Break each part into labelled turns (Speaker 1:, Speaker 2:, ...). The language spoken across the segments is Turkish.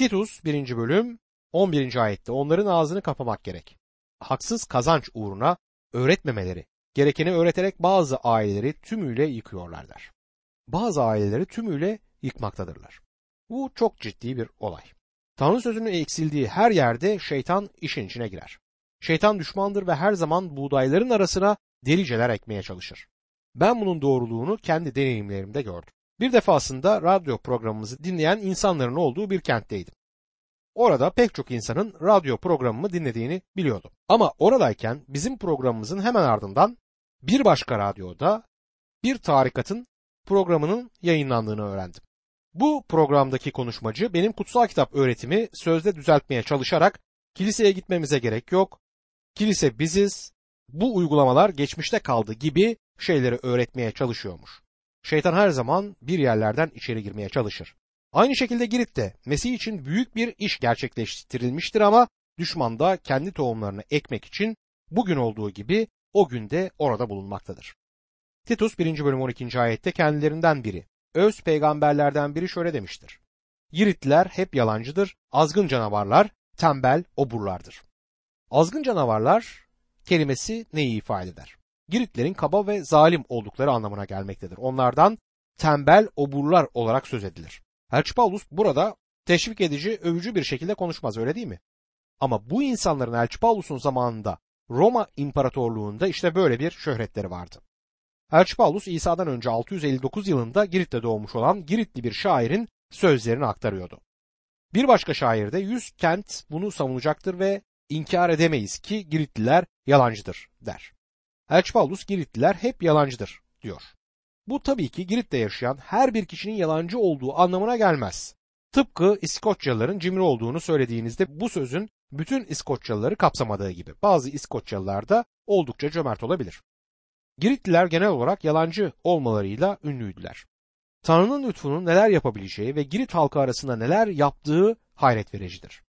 Speaker 1: Titus 1. bölüm 11. ayette onların ağzını kapamak gerek. Haksız kazanç uğruna öğretmemeleri, gerekeni öğreterek bazı aileleri tümüyle yıkıyorlarlar. Bazı aileleri tümüyle yıkmaktadırlar. Bu çok ciddi bir olay. Tanrı sözünün eksildiği her yerde şeytan işin içine girer. Şeytan düşmandır ve her zaman buğdayların arasına deliceler ekmeye çalışır. Ben bunun doğruluğunu kendi deneyimlerimde gördüm. Bir defasında radyo programımızı dinleyen insanların olduğu bir kentteydim. Orada pek çok insanın radyo programımı dinlediğini biliyordum. Ama oradayken bizim programımızın hemen ardından bir başka radyoda bir tarikatın programının yayınlandığını öğrendim. Bu programdaki konuşmacı benim kutsal kitap öğretimi sözde düzeltmeye çalışarak kiliseye gitmemize gerek yok, kilise biziz, bu uygulamalar geçmişte kaldı gibi şeyleri öğretmeye çalışıyormuş. Şeytan her zaman bir yerlerden içeri girmeye çalışır. Aynı şekilde Girit'te Mesih için büyük bir iş gerçekleştirilmiştir ama düşman da kendi tohumlarını ekmek için bugün olduğu gibi o günde orada bulunmaktadır. Titus 1. bölüm 12. ayette kendilerinden biri, öz peygamberlerden biri şöyle demiştir. Giritliler hep yalancıdır, azgın canavarlar, tembel oburlardır. Azgın canavarlar kelimesi neyi ifade eder? Giritlerin kaba ve zalim oldukları anlamına gelmektedir. Onlardan tembel oburlar olarak söz edilir. Elçi Paulus burada teşvik edici, övücü bir şekilde konuşmaz öyle değil mi? Ama bu insanların Elçi Paulus'un zamanında Roma İmparatorluğunda işte böyle bir şöhretleri vardı. Elçi Paulus İsa'dan önce 659 yılında Girit'te doğmuş olan Giritli bir şairin sözlerini aktarıyordu. Bir başka şair de 100 kent bunu savunacaktır ve inkar edemeyiz ki Giritliler yalancıdır der. Elçi Paulus Giritliler hep yalancıdır diyor. Bu tabii ki Girit'te yaşayan her bir kişinin yalancı olduğu anlamına gelmez. Tıpkı İskoçyalıların cimri olduğunu söylediğinizde bu sözün bütün İskoçyalıları kapsamadığı gibi bazı İskoçyalılar da oldukça cömert olabilir. Giritliler genel olarak yalancı olmalarıyla ünlüydüler. Tanrı'nın lütfunun neler yapabileceği ve Girit halkı arasında neler yaptığı hayret vericidir.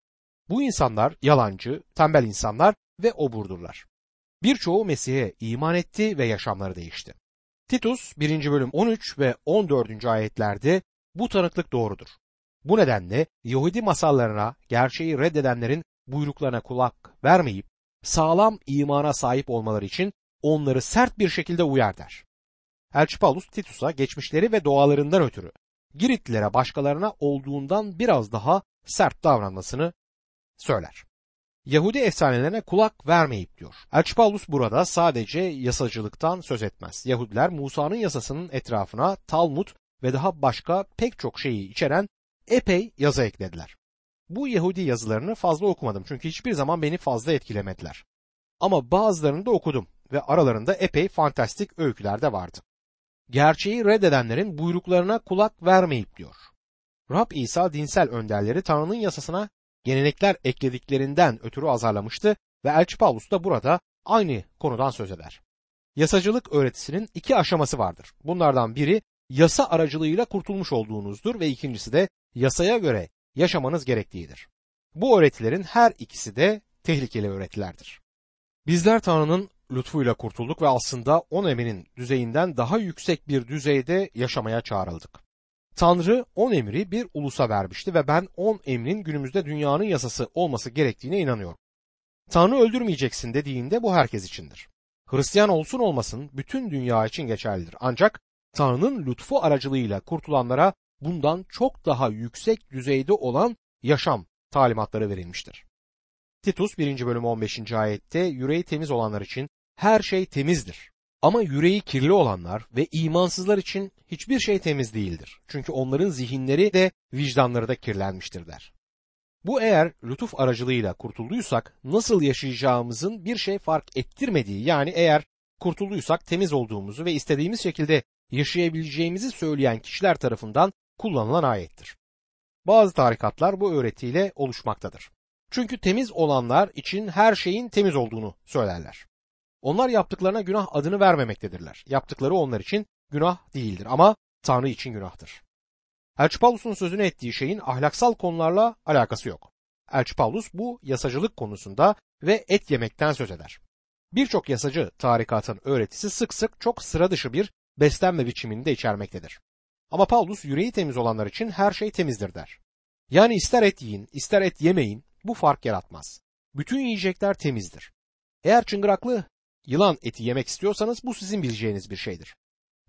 Speaker 1: Bu insanlar yalancı, tembel insanlar ve oburdurlar. Birçoğu Mesih'e iman etti ve yaşamları değişti. Titus 1. bölüm 13 ve 14. ayetlerde bu tanıklık doğrudur. Bu nedenle Yahudi masallarına, gerçeği reddedenlerin buyruklarına kulak vermeyip sağlam imana sahip olmaları için onları sert bir şekilde uyar der. Elçi Paulus Titus'a geçmişleri ve doğalarından ötürü Giritlilere başkalarına olduğundan biraz daha sert davranmasını söyler. Yahudi efsanelerine kulak vermeyip diyor. Elçi Paulus burada sadece yasacılıktan söz etmez. Yahudiler Musa'nın yasasının etrafına Talmud ve daha başka pek çok şeyi içeren epey yazı eklediler. Bu Yahudi yazılarını fazla okumadım çünkü hiçbir zaman beni fazla etkilemediler. Ama bazılarını da okudum ve aralarında epey fantastik öyküler de vardı. Gerçeği reddedenlerin buyruklarına kulak vermeyip diyor. Rab İsa dinsel önderleri Tanrı'nın yasasına gelenekler eklediklerinden ötürü azarlamıştı ve Elçi Paulus da burada aynı konudan söz eder. Yasacılık öğretisinin iki aşaması vardır. Bunlardan biri yasa aracılığıyla kurtulmuş olduğunuzdur ve ikincisi de yasaya göre yaşamanız gerektiğidir. Bu öğretilerin her ikisi de tehlikeli öğretilerdir. Bizler Tanrı'nın lütfuyla kurtulduk ve aslında on eminin düzeyinden daha yüksek bir düzeyde yaşamaya çağrıldık. Tanrı on emri bir ulusa vermişti ve ben on emrin günümüzde dünyanın yasası olması gerektiğine inanıyorum. Tanrı öldürmeyeceksin dediğinde bu herkes içindir. Hristiyan olsun olmasın bütün dünya için geçerlidir. Ancak Tanrı'nın lütfu aracılığıyla kurtulanlara bundan çok daha yüksek düzeyde olan yaşam talimatları verilmiştir. Titus 1. bölüm 15. ayette yüreği temiz olanlar için her şey temizdir. Ama yüreği kirli olanlar ve imansızlar için hiçbir şey temiz değildir. Çünkü onların zihinleri de vicdanları da kirlenmiştir der. Bu eğer lütuf aracılığıyla kurtulduysak nasıl yaşayacağımızın bir şey fark ettirmediği yani eğer kurtulduysak temiz olduğumuzu ve istediğimiz şekilde yaşayabileceğimizi söyleyen kişiler tarafından kullanılan ayettir. Bazı tarikatlar bu öğretiyle oluşmaktadır. Çünkü temiz olanlar için her şeyin temiz olduğunu söylerler. Onlar yaptıklarına günah adını vermemektedirler. Yaptıkları onlar için günah değildir ama Tanrı için günahtır. Elçi Paulus'un sözünü ettiği şeyin ahlaksal konularla alakası yok. Elçi Paulus bu yasacılık konusunda ve et yemekten söz eder. Birçok yasacı tarikatın öğretisi sık sık çok sıra dışı bir beslenme biçimini de içermektedir. Ama Paulus yüreği temiz olanlar için her şey temizdir der. Yani ister et yiyin, ister et yemeyin bu fark yaratmaz. Bütün yiyecekler temizdir. Eğer çıngıraklı yılan eti yemek istiyorsanız bu sizin bileceğiniz bir şeydir.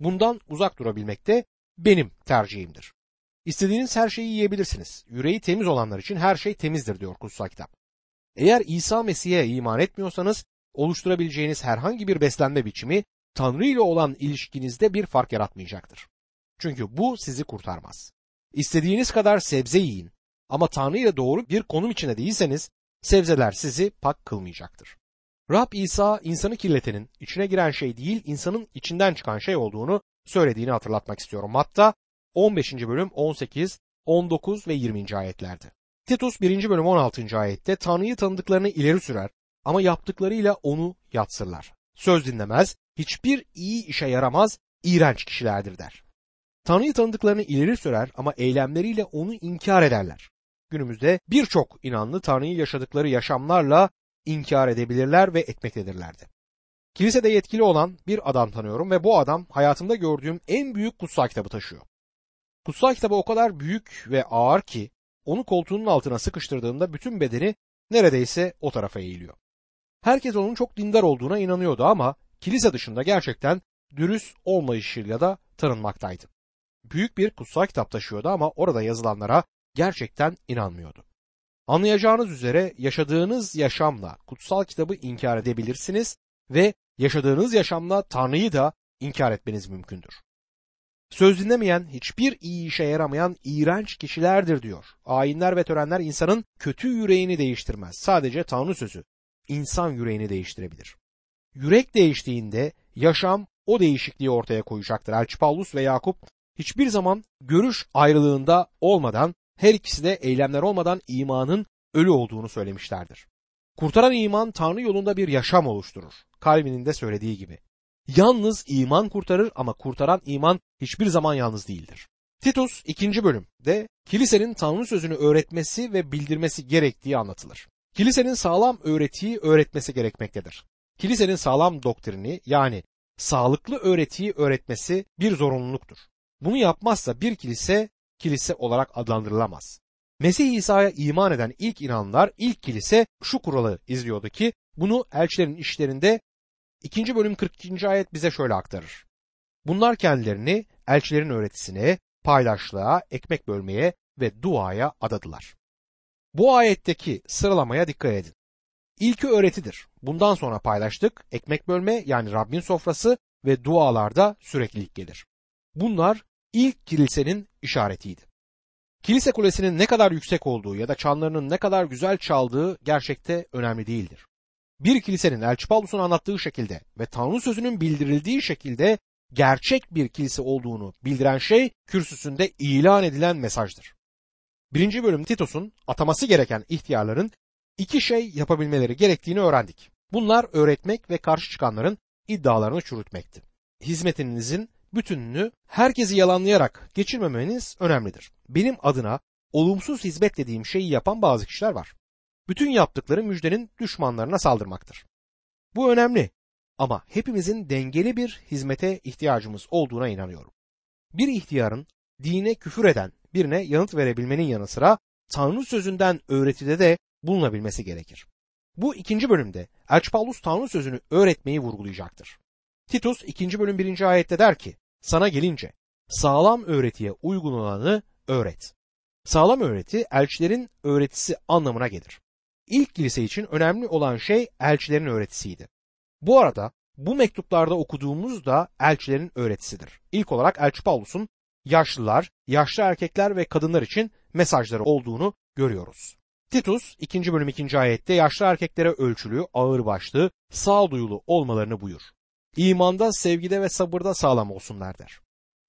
Speaker 1: Bundan uzak durabilmek de benim tercihimdir. İstediğiniz her şeyi yiyebilirsiniz. Yüreği temiz olanlar için her şey temizdir diyor kutsal kitap. Eğer İsa Mesih'e iman etmiyorsanız oluşturabileceğiniz herhangi bir beslenme biçimi Tanrı ile olan ilişkinizde bir fark yaratmayacaktır. Çünkü bu sizi kurtarmaz. İstediğiniz kadar sebze yiyin ama Tanrı ile doğru bir konum içinde değilseniz sebzeler sizi pak kılmayacaktır. Rab İsa insanı kirletenin içine giren şey değil insanın içinden çıkan şey olduğunu söylediğini hatırlatmak istiyorum. Hatta 15. bölüm 18, 19 ve 20. ayetlerde. Titus 1. bölüm 16. ayette Tanrı'yı tanıdıklarını ileri sürer ama yaptıklarıyla onu yatsırlar. Söz dinlemez, hiçbir iyi işe yaramaz, iğrenç kişilerdir der. Tanrı'yı tanıdıklarını ileri sürer ama eylemleriyle onu inkar ederler. Günümüzde birçok inanlı Tanrı'yı yaşadıkları yaşamlarla inkar edebilirler ve etmektedirlerdi. Kilisede yetkili olan bir adam tanıyorum ve bu adam hayatımda gördüğüm en büyük kutsal kitabı taşıyor. Kutsal kitabı o kadar büyük ve ağır ki onu koltuğunun altına sıkıştırdığında bütün bedeni neredeyse o tarafa eğiliyor. Herkes onun çok dindar olduğuna inanıyordu ama kilise dışında gerçekten dürüst olmayışıyla da tanınmaktaydı. Büyük bir kutsal kitap taşıyordu ama orada yazılanlara gerçekten inanmıyordu. Anlayacağınız üzere yaşadığınız yaşamla kutsal kitabı inkar edebilirsiniz ve yaşadığınız yaşamla Tanrı'yı da inkar etmeniz mümkündür. Söz dinlemeyen, hiçbir iyi işe yaramayan iğrenç kişilerdir diyor. Ayinler ve törenler insanın kötü yüreğini değiştirmez. Sadece Tanrı sözü insan yüreğini değiştirebilir. Yürek değiştiğinde yaşam o değişikliği ortaya koyacaktır. Elçi Paulus ve Yakup hiçbir zaman görüş ayrılığında olmadan her ikisi de eylemler olmadan imanın ölü olduğunu söylemişlerdir. Kurtaran iman Tanrı yolunda bir yaşam oluşturur. Calvin'in de söylediği gibi. Yalnız iman kurtarır ama kurtaran iman hiçbir zaman yalnız değildir. Titus 2. bölümde kilisenin Tanrı sözünü öğretmesi ve bildirmesi gerektiği anlatılır. Kilisenin sağlam öğretiyi öğretmesi gerekmektedir. Kilisenin sağlam doktrini yani sağlıklı öğretiyi öğretmesi bir zorunluluktur. Bunu yapmazsa bir kilise kilise olarak adlandırılamaz. Mesih İsa'ya iman eden ilk inanlar, ilk kilise şu kuralı izliyordu ki bunu elçilerin işlerinde 2. bölüm 42. ayet bize şöyle aktarır. Bunlar kendilerini elçilerin öğretisine, paylaşlığa, ekmek bölmeye ve duaya adadılar. Bu ayetteki sıralamaya dikkat edin. İlki öğretidir. Bundan sonra paylaştık, ekmek bölme yani Rabbin sofrası ve dualarda süreklilik gelir. Bunlar ilk kilisenin işaretiydi. Kilise kulesinin ne kadar yüksek olduğu ya da çanlarının ne kadar güzel çaldığı gerçekte önemli değildir. Bir kilisenin Elçi Paulus'un anlattığı şekilde ve Tanrı sözünün bildirildiği şekilde gerçek bir kilise olduğunu bildiren şey kürsüsünde ilan edilen mesajdır. Birinci bölüm Titus'un ataması gereken ihtiyarların iki şey yapabilmeleri gerektiğini öğrendik. Bunlar öğretmek ve karşı çıkanların iddialarını çürütmekti. Hizmetinizin bütününü herkesi yalanlayarak geçirmemeniz önemlidir. Benim adına olumsuz hizmet dediğim şeyi yapan bazı kişiler var. Bütün yaptıkları müjdenin düşmanlarına saldırmaktır. Bu önemli ama hepimizin dengeli bir hizmete ihtiyacımız olduğuna inanıyorum. Bir ihtiyarın dine küfür eden birine yanıt verebilmenin yanı sıra Tanrı sözünden öğretide de bulunabilmesi gerekir. Bu ikinci bölümde Elçi Paulus Tanrı sözünü öğretmeyi vurgulayacaktır. Titus 2. bölüm 1. ayette der ki, sana gelince sağlam öğretiye uygun olanı öğret. Sağlam öğreti elçilerin öğretisi anlamına gelir. İlk kilise için önemli olan şey elçilerin öğretisiydi. Bu arada bu mektuplarda okuduğumuz da elçilerin öğretisidir. İlk olarak Elçi Paulus'un yaşlılar, yaşlı erkekler ve kadınlar için mesajları olduğunu görüyoruz. Titus 2. bölüm 2. ayette yaşlı erkeklere ölçülü, ağırbaşlı, sağduyulu olmalarını buyur. İmanda, sevgide ve sabırda sağlam olsunlar der.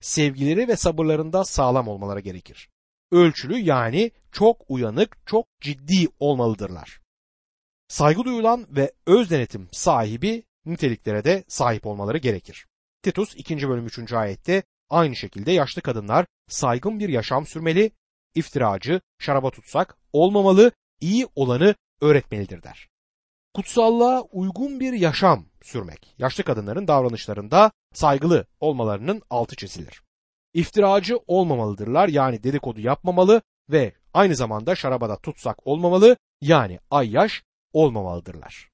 Speaker 1: Sevgileri ve sabırlarında sağlam olmaları gerekir. Ölçülü yani çok uyanık, çok ciddi olmalıdırlar. Saygı duyulan ve öz denetim sahibi niteliklere de sahip olmaları gerekir. Titus 2. bölüm 3. ayette aynı şekilde yaşlı kadınlar saygın bir yaşam sürmeli, iftiracı, şaraba tutsak olmamalı, iyi olanı öğretmelidir der. Kutsallığa uygun bir yaşam sürmek, yaşlı kadınların davranışlarında saygılı olmalarının altı çizilir. İftiracı olmamalıdırlar yani dedikodu yapmamalı ve Aynı zamanda şarabada tutsak olmamalı yani ayyaş olmamalıdırlar.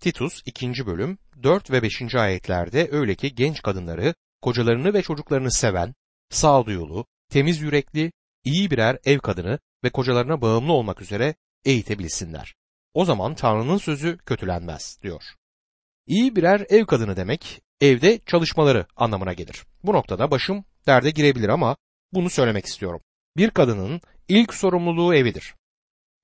Speaker 1: Titus 2. bölüm 4 ve 5. ayetlerde öyle ki genç kadınları, kocalarını ve çocuklarını seven, sağduyulu, temiz yürekli, iyi birer ev kadını ve kocalarına bağımlı olmak üzere eğitebilsinler. O zaman Tanrı'nın sözü kötülenmez diyor. İyi birer ev kadını demek evde çalışmaları anlamına gelir. Bu noktada başım derde girebilir ama bunu söylemek istiyorum. Bir kadının ilk sorumluluğu evidir.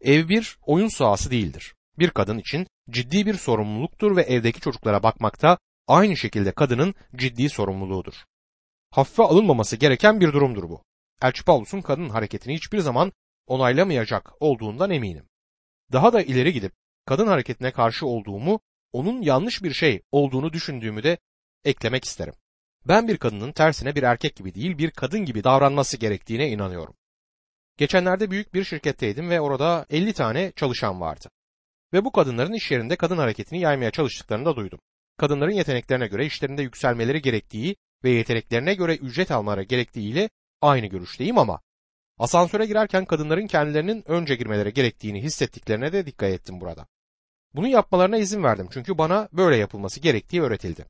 Speaker 1: Ev bir oyun sahası değildir. Bir kadın için ciddi bir sorumluluktur ve evdeki çocuklara bakmakta aynı şekilde kadının ciddi sorumluluğudur. Hafife alınmaması gereken bir durumdur bu. Elçi Paulus'un kadın hareketini hiçbir zaman onaylamayacak olduğundan eminim. Daha da ileri gidip kadın hareketine karşı olduğumu, onun yanlış bir şey olduğunu düşündüğümü de eklemek isterim. Ben bir kadının tersine bir erkek gibi değil bir kadın gibi davranması gerektiğine inanıyorum. Geçenlerde büyük bir şirketteydim ve orada 50 tane çalışan vardı. Ve bu kadınların iş yerinde kadın hareketini yaymaya çalıştıklarını da duydum. Kadınların yeteneklerine göre işlerinde yükselmeleri gerektiği ve yeteneklerine göre ücret almaları gerektiğiyle aynı görüşteyim ama asansöre girerken kadınların kendilerinin önce girmeleri gerektiğini hissettiklerine de dikkat ettim burada. Bunu yapmalarına izin verdim çünkü bana böyle yapılması gerektiği öğretildi.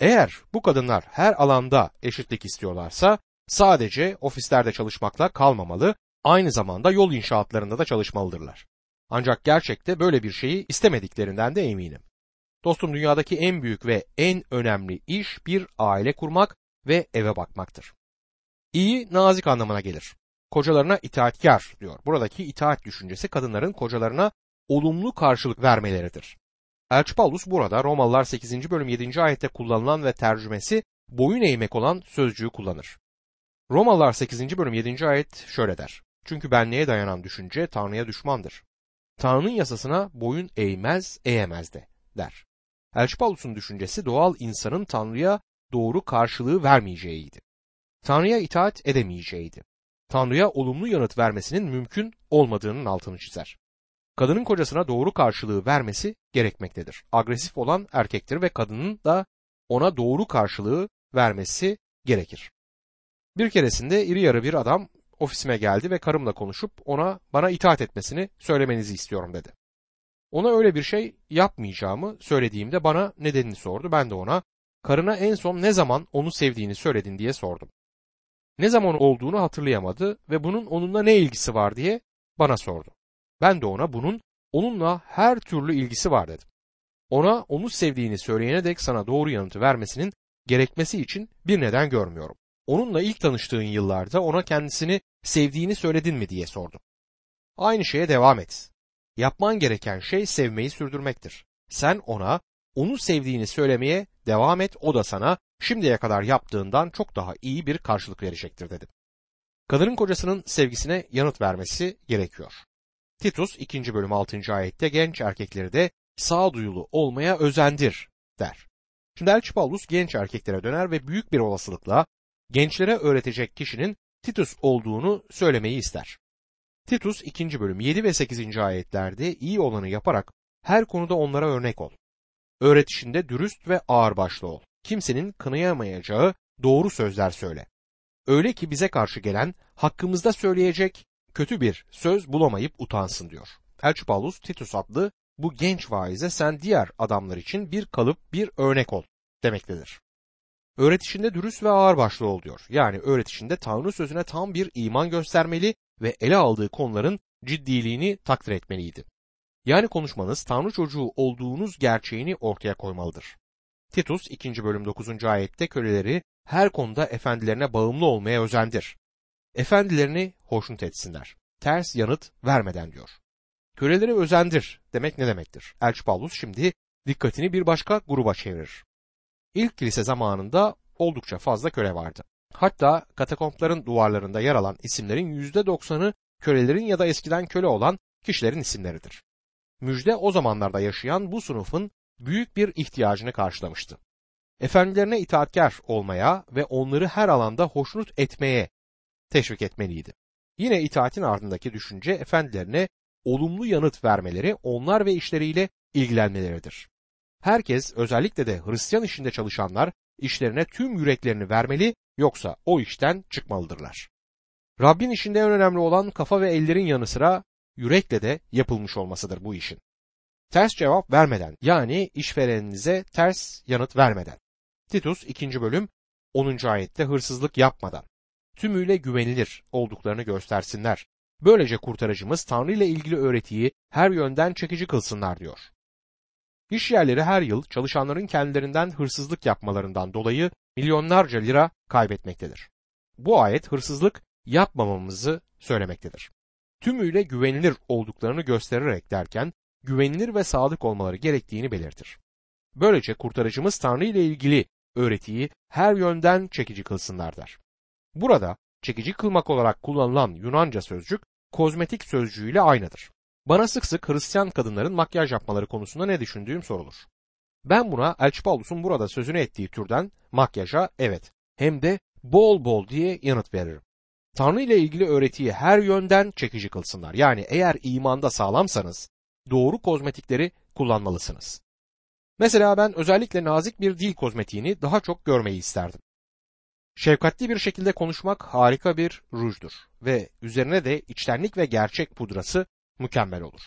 Speaker 1: Eğer bu kadınlar her alanda eşitlik istiyorlarsa sadece ofislerde çalışmakla kalmamalı, aynı zamanda yol inşaatlarında da çalışmalıdırlar. Ancak gerçekte böyle bir şeyi istemediklerinden de eminim. Dostum dünyadaki en büyük ve en önemli iş bir aile kurmak ve eve bakmaktır. İyi nazik anlamına gelir. Kocalarına itaatkar diyor. Buradaki itaat düşüncesi kadınların kocalarına olumlu karşılık vermeleridir. Elçi Paulus burada Romalılar 8. bölüm 7. ayette kullanılan ve tercümesi boyun eğmek olan sözcüğü kullanır. Romalılar 8. bölüm 7. ayet şöyle der. Çünkü benliğe dayanan düşünce Tanrı'ya düşmandır. Tanrı'nın yasasına boyun eğmez, eğemez de der. Elçi Paulus'un düşüncesi doğal insanın Tanrı'ya doğru karşılığı vermeyeceğiydi. Tanrı'ya itaat edemeyeceğiydi. Tanrı'ya olumlu yanıt vermesinin mümkün olmadığının altını çizer. Kadının kocasına doğru karşılığı vermesi gerekmektedir. Agresif olan erkektir ve kadının da ona doğru karşılığı vermesi gerekir. Bir keresinde iri yarı bir adam ofisime geldi ve karımla konuşup ona bana itaat etmesini söylemenizi istiyorum dedi. Ona öyle bir şey yapmayacağımı söylediğimde bana nedenini sordu. Ben de ona karına en son ne zaman onu sevdiğini söyledin diye sordum. Ne zaman olduğunu hatırlayamadı ve bunun onunla ne ilgisi var diye bana sordu. Ben de ona bunun onunla her türlü ilgisi var dedim. Ona onu sevdiğini söyleyene dek sana doğru yanıtı vermesinin gerekmesi için bir neden görmüyorum. Onunla ilk tanıştığın yıllarda ona kendisini sevdiğini söyledin mi diye sordum. Aynı şeye devam et. Yapman gereken şey sevmeyi sürdürmektir. Sen ona onu sevdiğini söylemeye devam et o da sana şimdiye kadar yaptığından çok daha iyi bir karşılık verecektir dedim. Kadının kocasının sevgisine yanıt vermesi gerekiyor. Titus 2. bölüm 6. ayette genç erkekleri de sağduyulu olmaya özendir der. Şimdi Elçi Paulus genç erkeklere döner ve büyük bir olasılıkla gençlere öğretecek kişinin Titus olduğunu söylemeyi ister. Titus 2. bölüm 7 ve 8. ayetlerde iyi olanı yaparak her konuda onlara örnek ol. Öğretişinde dürüst ve ağırbaşlı ol. Kimsenin kınayamayacağı doğru sözler söyle. Öyle ki bize karşı gelen hakkımızda söyleyecek kötü bir söz bulamayıp utansın diyor. Elçi Paulus Titus adlı bu genç vaize sen diğer adamlar için bir kalıp bir örnek ol demektedir. Öğretişinde dürüst ve ağırbaşlı ol diyor. Yani öğretişinde Tanrı sözüne tam bir iman göstermeli ve ele aldığı konuların ciddiliğini takdir etmeliydi. Yani konuşmanız Tanrı çocuğu olduğunuz gerçeğini ortaya koymalıdır. Titus 2. bölüm 9. ayette köleleri her konuda efendilerine bağımlı olmaya özendir. Efendilerini hoşnut etsinler. Ters yanıt vermeden diyor. Köleleri özendir demek ne demektir? Elçi Paulus şimdi dikkatini bir başka gruba çevirir. İlk kilise zamanında oldukça fazla köle vardı. Hatta katakompların duvarlarında yer alan isimlerin %90'ı kölelerin ya da eskiden köle olan kişilerin isimleridir. Müjde o zamanlarda yaşayan bu sınıfın büyük bir ihtiyacını karşılamıştı. Efendilerine itaatkar olmaya ve onları her alanda hoşnut etmeye teşvik etmeliydi. Yine itaatin ardındaki düşünce efendilerine olumlu yanıt vermeleri, onlar ve işleriyle ilgilenmeleridir. Herkes özellikle de Hristiyan işinde çalışanlar işlerine tüm yüreklerini vermeli yoksa o işten çıkmalıdırlar. Rabbin işinde en önemli olan kafa ve ellerin yanı sıra yürekle de yapılmış olmasıdır bu işin. Ters cevap vermeden yani işvereninize ters yanıt vermeden. Titus 2. bölüm 10. ayette hırsızlık yapmadan tümüyle güvenilir olduklarını göstersinler. Böylece kurtarıcımız Tanrı ile ilgili öğretiyi her yönden çekici kılsınlar diyor. İş yerleri her yıl çalışanların kendilerinden hırsızlık yapmalarından dolayı milyonlarca lira kaybetmektedir. Bu ayet hırsızlık yapmamamızı söylemektedir. Tümüyle güvenilir olduklarını göstererek derken güvenilir ve sadık olmaları gerektiğini belirtir. Böylece kurtarıcımız Tanrı ile ilgili öğretiyi her yönden çekici kılsınlar der. Burada çekici kılmak olarak kullanılan Yunanca sözcük kozmetik sözcüğüyle aynıdır. Bana sık sık Hristiyan kadınların makyaj yapmaları konusunda ne düşündüğüm sorulur. Ben buna Elçi Paulus'un burada sözünü ettiği türden makyaja evet hem de bol bol diye yanıt veririm. Tanrı ile ilgili öğretiyi her yönden çekici kılsınlar. Yani eğer imanda sağlamsanız doğru kozmetikleri kullanmalısınız. Mesela ben özellikle nazik bir dil kozmetiğini daha çok görmeyi isterdim. Şefkatli bir şekilde konuşmak harika bir rujdur ve üzerine de içtenlik ve gerçek pudrası mükemmel olur.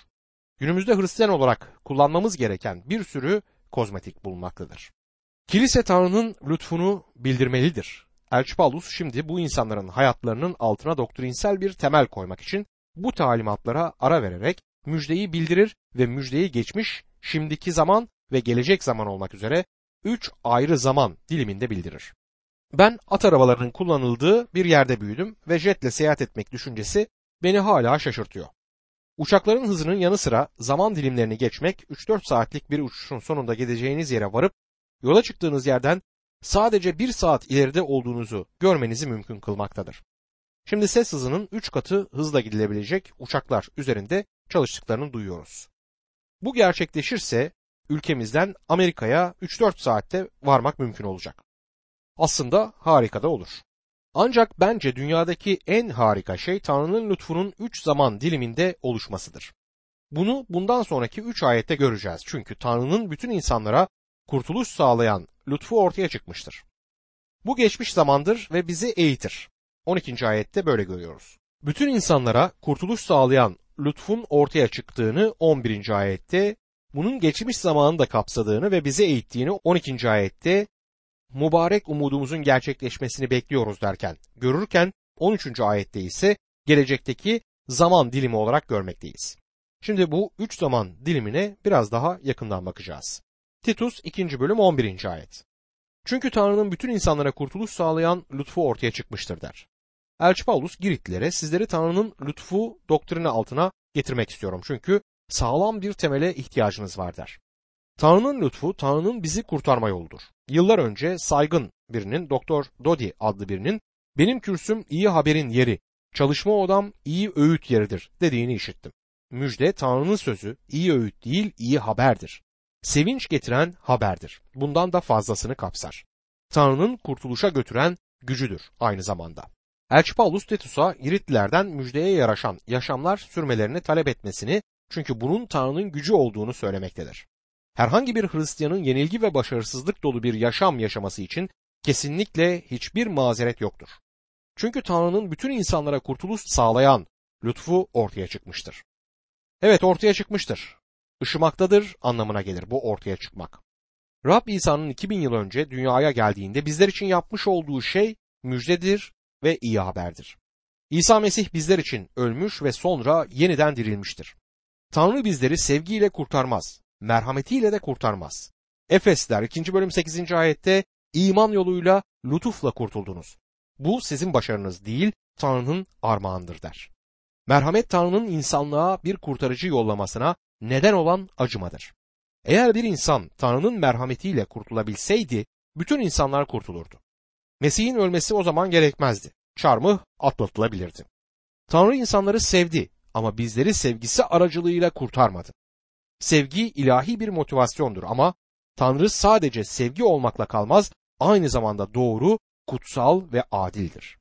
Speaker 1: Günümüzde Hristiyan olarak kullanmamız gereken bir sürü kozmetik bulunmaktadır. Kilise Tanrı'nın lütfunu bildirmelidir. Elçi Paulus şimdi bu insanların hayatlarının altına doktrinsel bir temel koymak için bu talimatlara ara vererek müjdeyi bildirir ve müjdeyi geçmiş, şimdiki zaman ve gelecek zaman olmak üzere üç ayrı zaman diliminde bildirir. Ben at arabalarının kullanıldığı bir yerde büyüdüm ve jetle seyahat etmek düşüncesi beni hala şaşırtıyor. Uçakların hızının yanı sıra zaman dilimlerini geçmek 3-4 saatlik bir uçuşun sonunda gideceğiniz yere varıp yola çıktığınız yerden sadece bir saat ileride olduğunuzu görmenizi mümkün kılmaktadır. Şimdi ses hızının 3 katı hızla gidilebilecek uçaklar üzerinde çalıştıklarını duyuyoruz. Bu gerçekleşirse ülkemizden Amerika'ya 3-4 saatte varmak mümkün olacak. Aslında harika da olur. Ancak bence dünyadaki en harika şey Tanrı'nın lütfunun üç zaman diliminde oluşmasıdır. Bunu bundan sonraki üç ayette göreceğiz. Çünkü Tanrı'nın bütün insanlara kurtuluş sağlayan lütfu ortaya çıkmıştır. Bu geçmiş zamandır ve bizi eğitir. 12. ayette böyle görüyoruz. Bütün insanlara kurtuluş sağlayan lütfun ortaya çıktığını 11. ayette, bunun geçmiş zamanı da kapsadığını ve bizi eğittiğini 12. ayette mübarek umudumuzun gerçekleşmesini bekliyoruz derken görürken 13. ayette ise gelecekteki zaman dilimi olarak görmekteyiz. Şimdi bu üç zaman dilimine biraz daha yakından bakacağız. Titus 2. bölüm 11. ayet. Çünkü Tanrı'nın bütün insanlara kurtuluş sağlayan lütfu ortaya çıkmıştır der. Elçi Paulus Giritlilere sizleri Tanrı'nın lütfu doktrini altına getirmek istiyorum çünkü sağlam bir temele ihtiyacınız var der. Tanrı'nın lütfu Tanrı'nın bizi kurtarma yoludur. Yıllar önce saygın birinin Doktor Dodi adlı birinin benim kürsüm iyi haberin yeri, çalışma odam iyi öğüt yeridir dediğini işittim. Müjde Tanrı'nın sözü iyi öğüt değil iyi haberdir. Sevinç getiren haberdir. Bundan da fazlasını kapsar. Tanrı'nın kurtuluşa götüren gücüdür aynı zamanda. Elçi Paulus Titus'a Giritlilerden müjdeye yaraşan yaşamlar sürmelerini talep etmesini çünkü bunun Tanrı'nın gücü olduğunu söylemektedir herhangi bir Hristiyanın yenilgi ve başarısızlık dolu bir yaşam yaşaması için kesinlikle hiçbir mazeret yoktur. Çünkü Tanrı'nın bütün insanlara kurtuluş sağlayan lütfu ortaya çıkmıştır. Evet ortaya çıkmıştır. Işımaktadır anlamına gelir bu ortaya çıkmak. Rab İsa'nın 2000 yıl önce dünyaya geldiğinde bizler için yapmış olduğu şey müjdedir ve iyi haberdir. İsa Mesih bizler için ölmüş ve sonra yeniden dirilmiştir. Tanrı bizleri sevgiyle kurtarmaz merhametiyle de kurtarmaz. Efesler 2. bölüm 8. ayette iman yoluyla lütufla kurtuldunuz. Bu sizin başarınız değil, Tanrı'nın armağandır der. Merhamet Tanrı'nın insanlığa bir kurtarıcı yollamasına neden olan acımadır. Eğer bir insan Tanrı'nın merhametiyle kurtulabilseydi, bütün insanlar kurtulurdu. Mesih'in ölmesi o zaman gerekmezdi. Çarmıh atlatılabilirdi. Tanrı insanları sevdi ama bizleri sevgisi aracılığıyla kurtarmadı. Sevgi ilahi bir motivasyondur ama Tanrı sadece sevgi olmakla kalmaz, aynı zamanda doğru, kutsal ve adildir.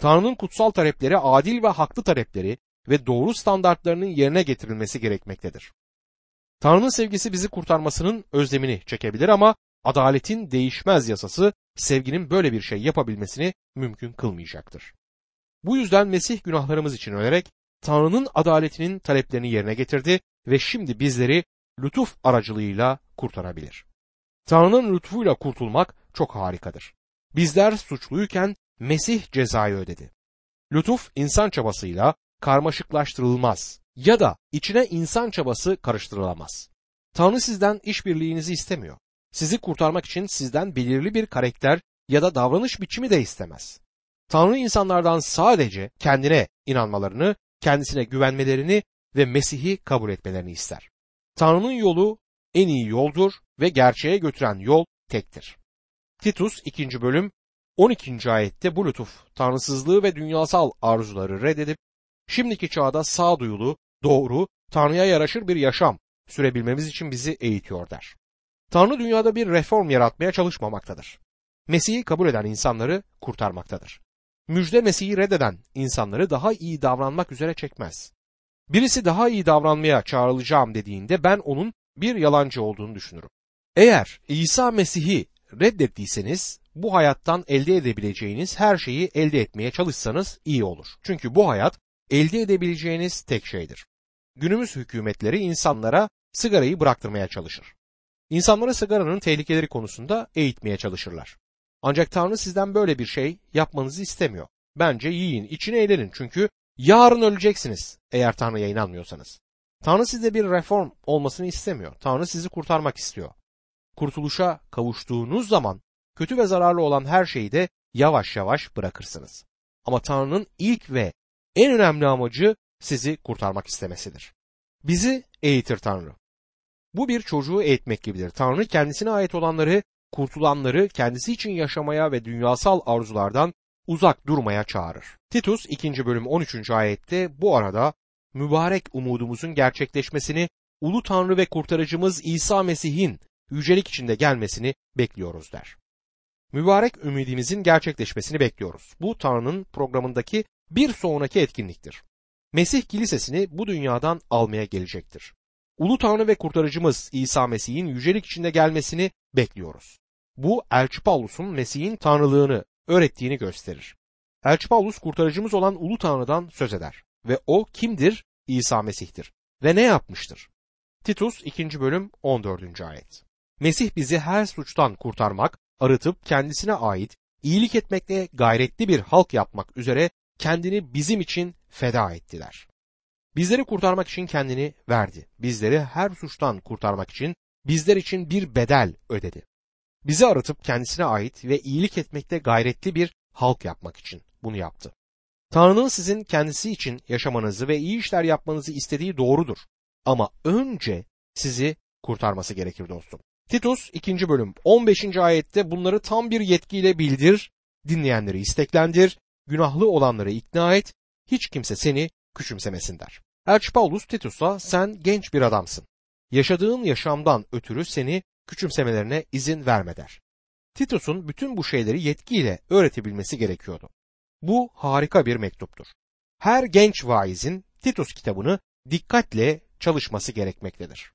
Speaker 1: Tanrı'nın kutsal talepleri adil ve haklı talepleri ve doğru standartlarının yerine getirilmesi gerekmektedir. Tanrı'nın sevgisi bizi kurtarmasının özlemini çekebilir ama adaletin değişmez yasası sevginin böyle bir şey yapabilmesini mümkün kılmayacaktır. Bu yüzden Mesih günahlarımız için ölerek Tanrı'nın adaletinin taleplerini yerine getirdi ve şimdi bizleri lütuf aracılığıyla kurtarabilir. Tanrı'nın lütfuyla kurtulmak çok harikadır. Bizler suçluyken Mesih cezayı ödedi. Lütuf insan çabasıyla karmaşıklaştırılmaz ya da içine insan çabası karıştırılamaz. Tanrı sizden işbirliğinizi istemiyor. Sizi kurtarmak için sizden belirli bir karakter ya da davranış biçimi de istemez. Tanrı insanlardan sadece kendine inanmalarını, kendisine güvenmelerini ve Mesih'i kabul etmelerini ister. Tanrı'nın yolu en iyi yoldur ve gerçeğe götüren yol tektir. Titus 2. bölüm 12. ayette bu lütuf tanrısızlığı ve dünyasal arzuları reddedip şimdiki çağda sağduyulu, doğru, Tanrı'ya yaraşır bir yaşam sürebilmemiz için bizi eğitiyor der. Tanrı dünyada bir reform yaratmaya çalışmamaktadır. Mesih'i kabul eden insanları kurtarmaktadır. Müjde Mesih'i reddeden insanları daha iyi davranmak üzere çekmez. Birisi daha iyi davranmaya çağrılacağım dediğinde ben onun bir yalancı olduğunu düşünürüm. Eğer İsa Mesih'i reddettiyseniz bu hayattan elde edebileceğiniz her şeyi elde etmeye çalışsanız iyi olur. Çünkü bu hayat elde edebileceğiniz tek şeydir. Günümüz hükümetleri insanlara sigarayı bıraktırmaya çalışır. İnsanları sigaranın tehlikeleri konusunda eğitmeye çalışırlar. Ancak Tanrı sizden böyle bir şey yapmanızı istemiyor. Bence yiyin, içine eğlenin çünkü yarın öleceksiniz eğer Tanrı'ya inanmıyorsanız. Tanrı sizde bir reform olmasını istemiyor. Tanrı sizi kurtarmak istiyor. Kurtuluşa kavuştuğunuz zaman kötü ve zararlı olan her şeyi de yavaş yavaş bırakırsınız. Ama Tanrı'nın ilk ve en önemli amacı sizi kurtarmak istemesidir. Bizi eğitir Tanrı. Bu bir çocuğu eğitmek gibidir. Tanrı kendisine ait olanları, kurtulanları kendisi için yaşamaya ve dünyasal arzulardan uzak durmaya çağırır. Titus 2. bölüm 13. ayette bu arada mübarek umudumuzun gerçekleşmesini Ulu Tanrı ve kurtarıcımız İsa Mesih'in yücelik içinde gelmesini bekliyoruz der. Mübarek ümidimizin gerçekleşmesini bekliyoruz. Bu Tanrı'nın programındaki bir sonraki etkinliktir. Mesih kilisesini bu dünyadan almaya gelecektir. Ulu Tanrı ve kurtarıcımız İsa Mesih'in yücelik içinde gelmesini bekliyoruz. Bu Elçi Paulus'un Mesih'in tanrılığını öğrettiğini gösterir. Elçi Paulus kurtarıcımız olan Ulu Tanrı'dan söz eder ve o kimdir? İsa Mesih'tir ve ne yapmıştır? Titus 2. bölüm 14. ayet. Mesih bizi her suçtan kurtarmak, arıtıp kendisine ait iyilik etmekle gayretli bir halk yapmak üzere kendini bizim için feda ettiler. Bizleri kurtarmak için kendini verdi. Bizleri her suçtan kurtarmak için bizler için bir bedel ödedi. Bizi arıtıp kendisine ait ve iyilik etmekte gayretli bir halk yapmak için bunu yaptı. Tanrı'nın sizin kendisi için yaşamanızı ve iyi işler yapmanızı istediği doğrudur. Ama önce sizi kurtarması gerekir dostum. Titus 2. bölüm 15. ayette bunları tam bir yetkiyle bildir, dinleyenleri isteklendir, günahlı olanları ikna et, hiç kimse seni küçümsemesin der. Elçi Paulus Titus'a sen genç bir adamsın. Yaşadığın yaşamdan ötürü seni küçümsemelerine izin verme der. Titus'un bütün bu şeyleri yetkiyle öğretebilmesi gerekiyordu. Bu harika bir mektuptur. Her genç vaizin Titus kitabını dikkatle çalışması gerekmektedir.